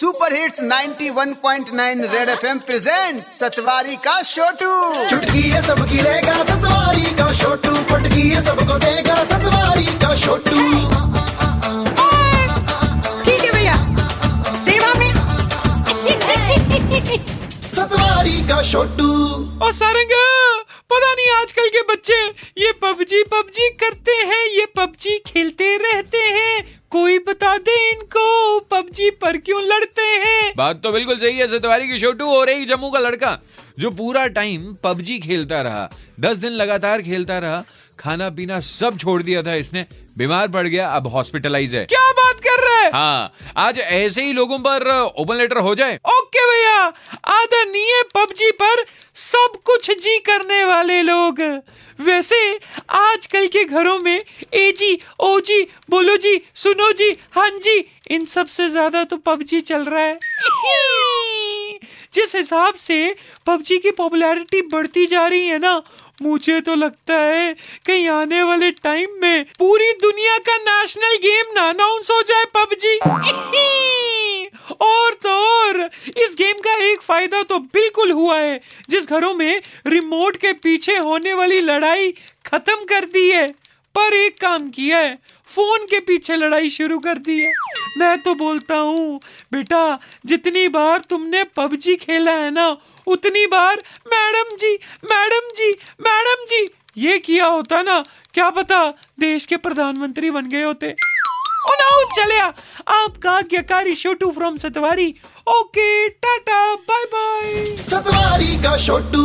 Super hits 91.9 red FM present Satwari का छोटू चुटकी है सबकी रहेगा सतवारी का छोटू पटकी है सबको देगा सतवारी का छोटू ठीक है भैया। सेवा में। सतवारी का छोटू और सारंग पता नहीं आजकल के बच्चे ये पबजी पबजी करते हैं ये पबजी खेलते रहते हैं। कोई बता दे इनको पबजी पर क्यों लड़ते हैं? बात तो बिल्कुल सही है सतवारी की छोटू और एक जम्मू का लड़का जो पूरा टाइम पबजी खेलता रहा दस दिन लगातार खेलता रहा खाना पीना सब छोड़ दिया था इसने बीमार पड़ गया अब हॉस्पिटलाइज है। क्या बात कर रहा है? हाँ आज ऐसे ही लोगों पर ओपन लेटर हो जाए। ओके भैया आदरणीय पबजी पर, सब कुछ जी करने वाले लोग। वैसे, आजकल के घरों में एजी ओजी बोलो जी, सुनो जी हाँ जी, इन सबसे ज़्यादा तो पबजी चल रहा है। जिस हिसाब से पबजी की पॉपुलैरिटी बढ़ती जा रही है ना, मुझे तो लगता है कहीं आने वाले टाइम में पूरी दुनिया का नेशनल गेम ना अनाउंस हो जाए पबजी और तो और इस गेम का एक फ़ायदा तो बिल्कुल हुआ है, जिस घरों में रिमोट के पीछे होने वाली लड़ाई खत्म कर दी है। पर एक काम किया है फ़ोन के पीछे लड़ाई शुरू कर दी है। मैं तो बोलता हूँ, बेटा, जितनी बार तुमने पबजी खेला है ना, उतनी बार madam ji madam ji madam ji, ये किया होता ना, क्या पता देश के प्रधानमंत्री बन गए होते। नाउ चले आपका आज्ञाकारी Chhotu from Satwari. Okay tata bye bye Satwari का छोटू